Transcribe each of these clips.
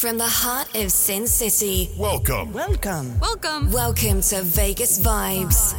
From the heart of Sin City. Welcome. Welcome. Welcome. Welcome to Vegas Vibes.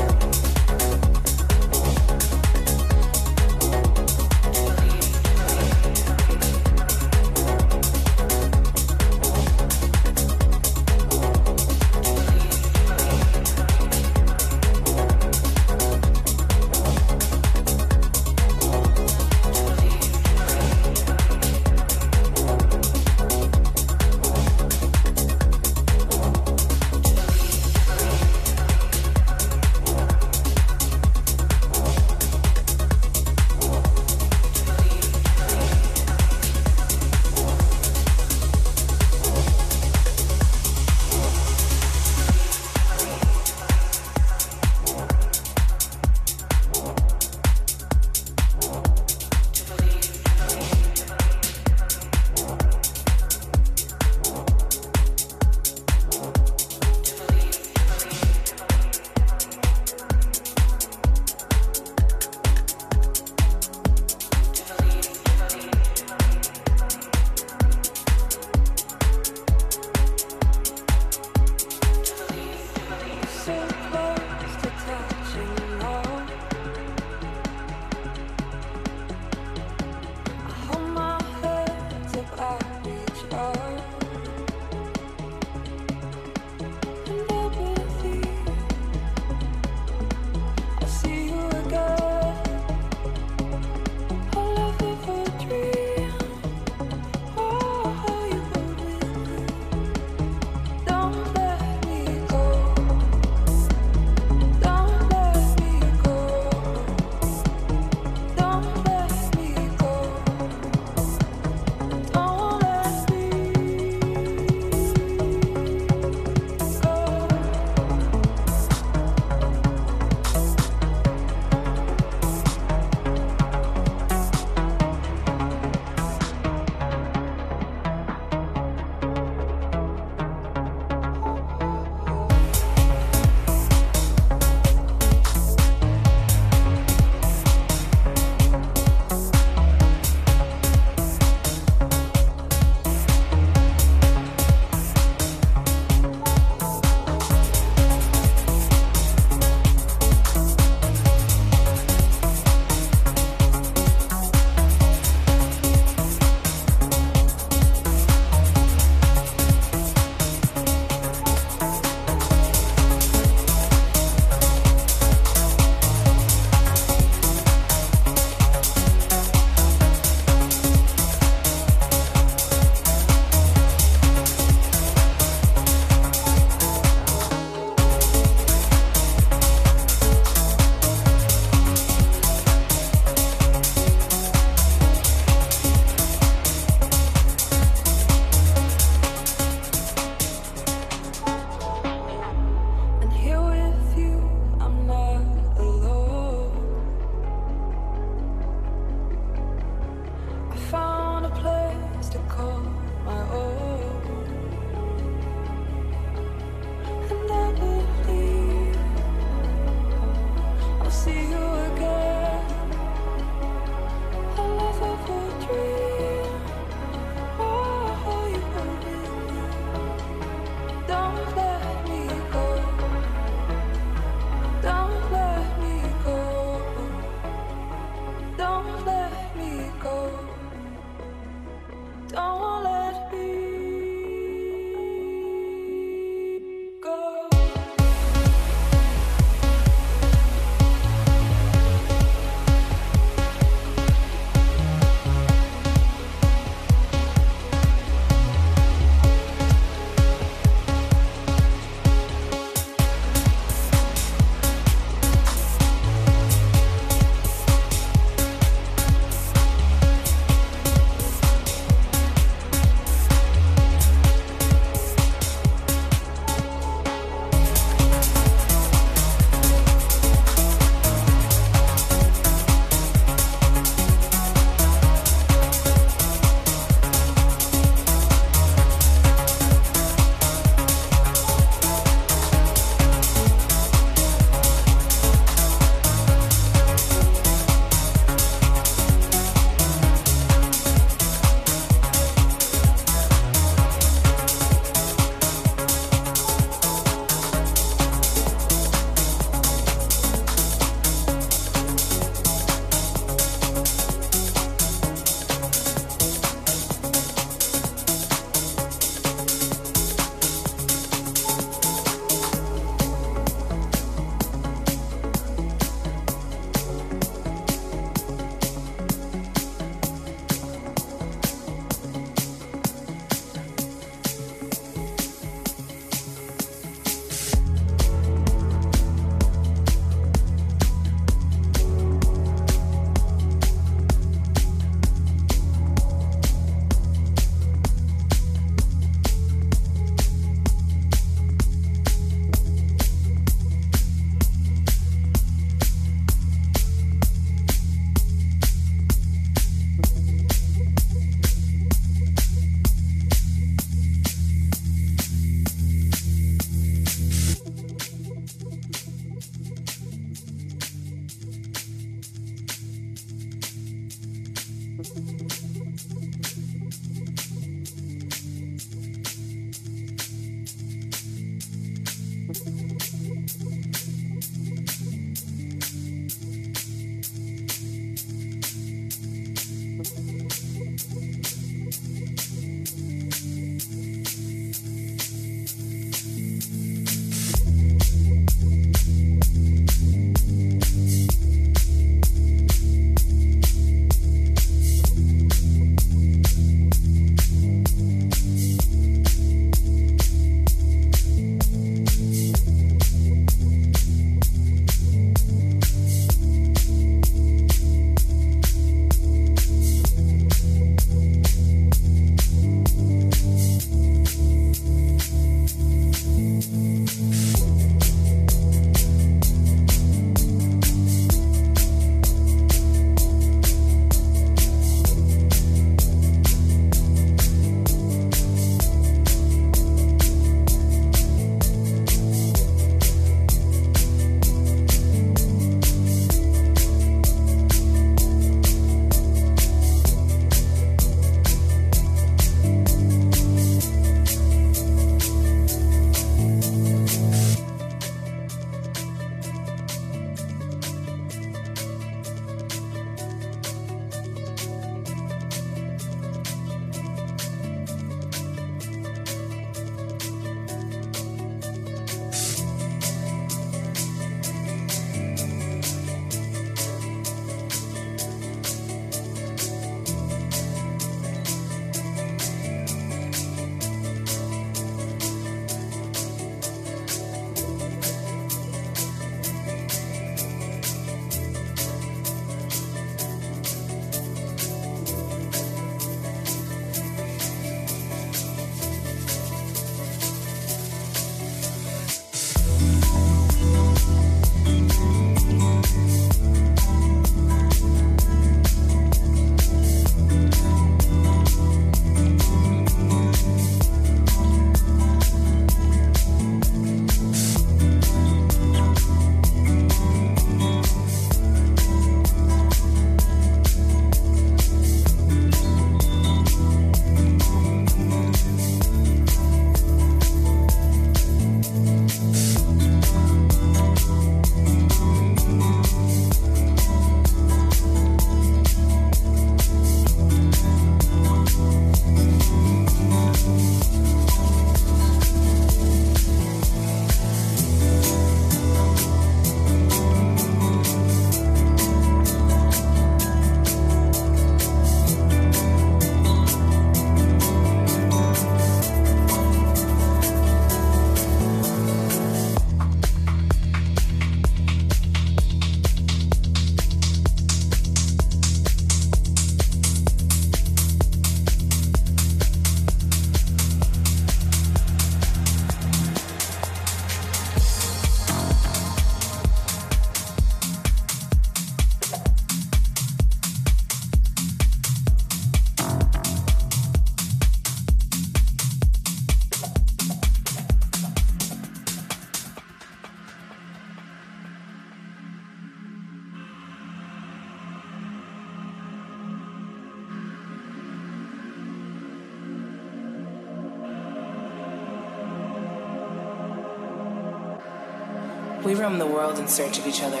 We roam the world in search of each other,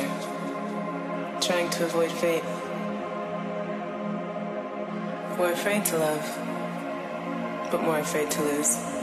trying to avoid fate. We're afraid to love, but more afraid to lose.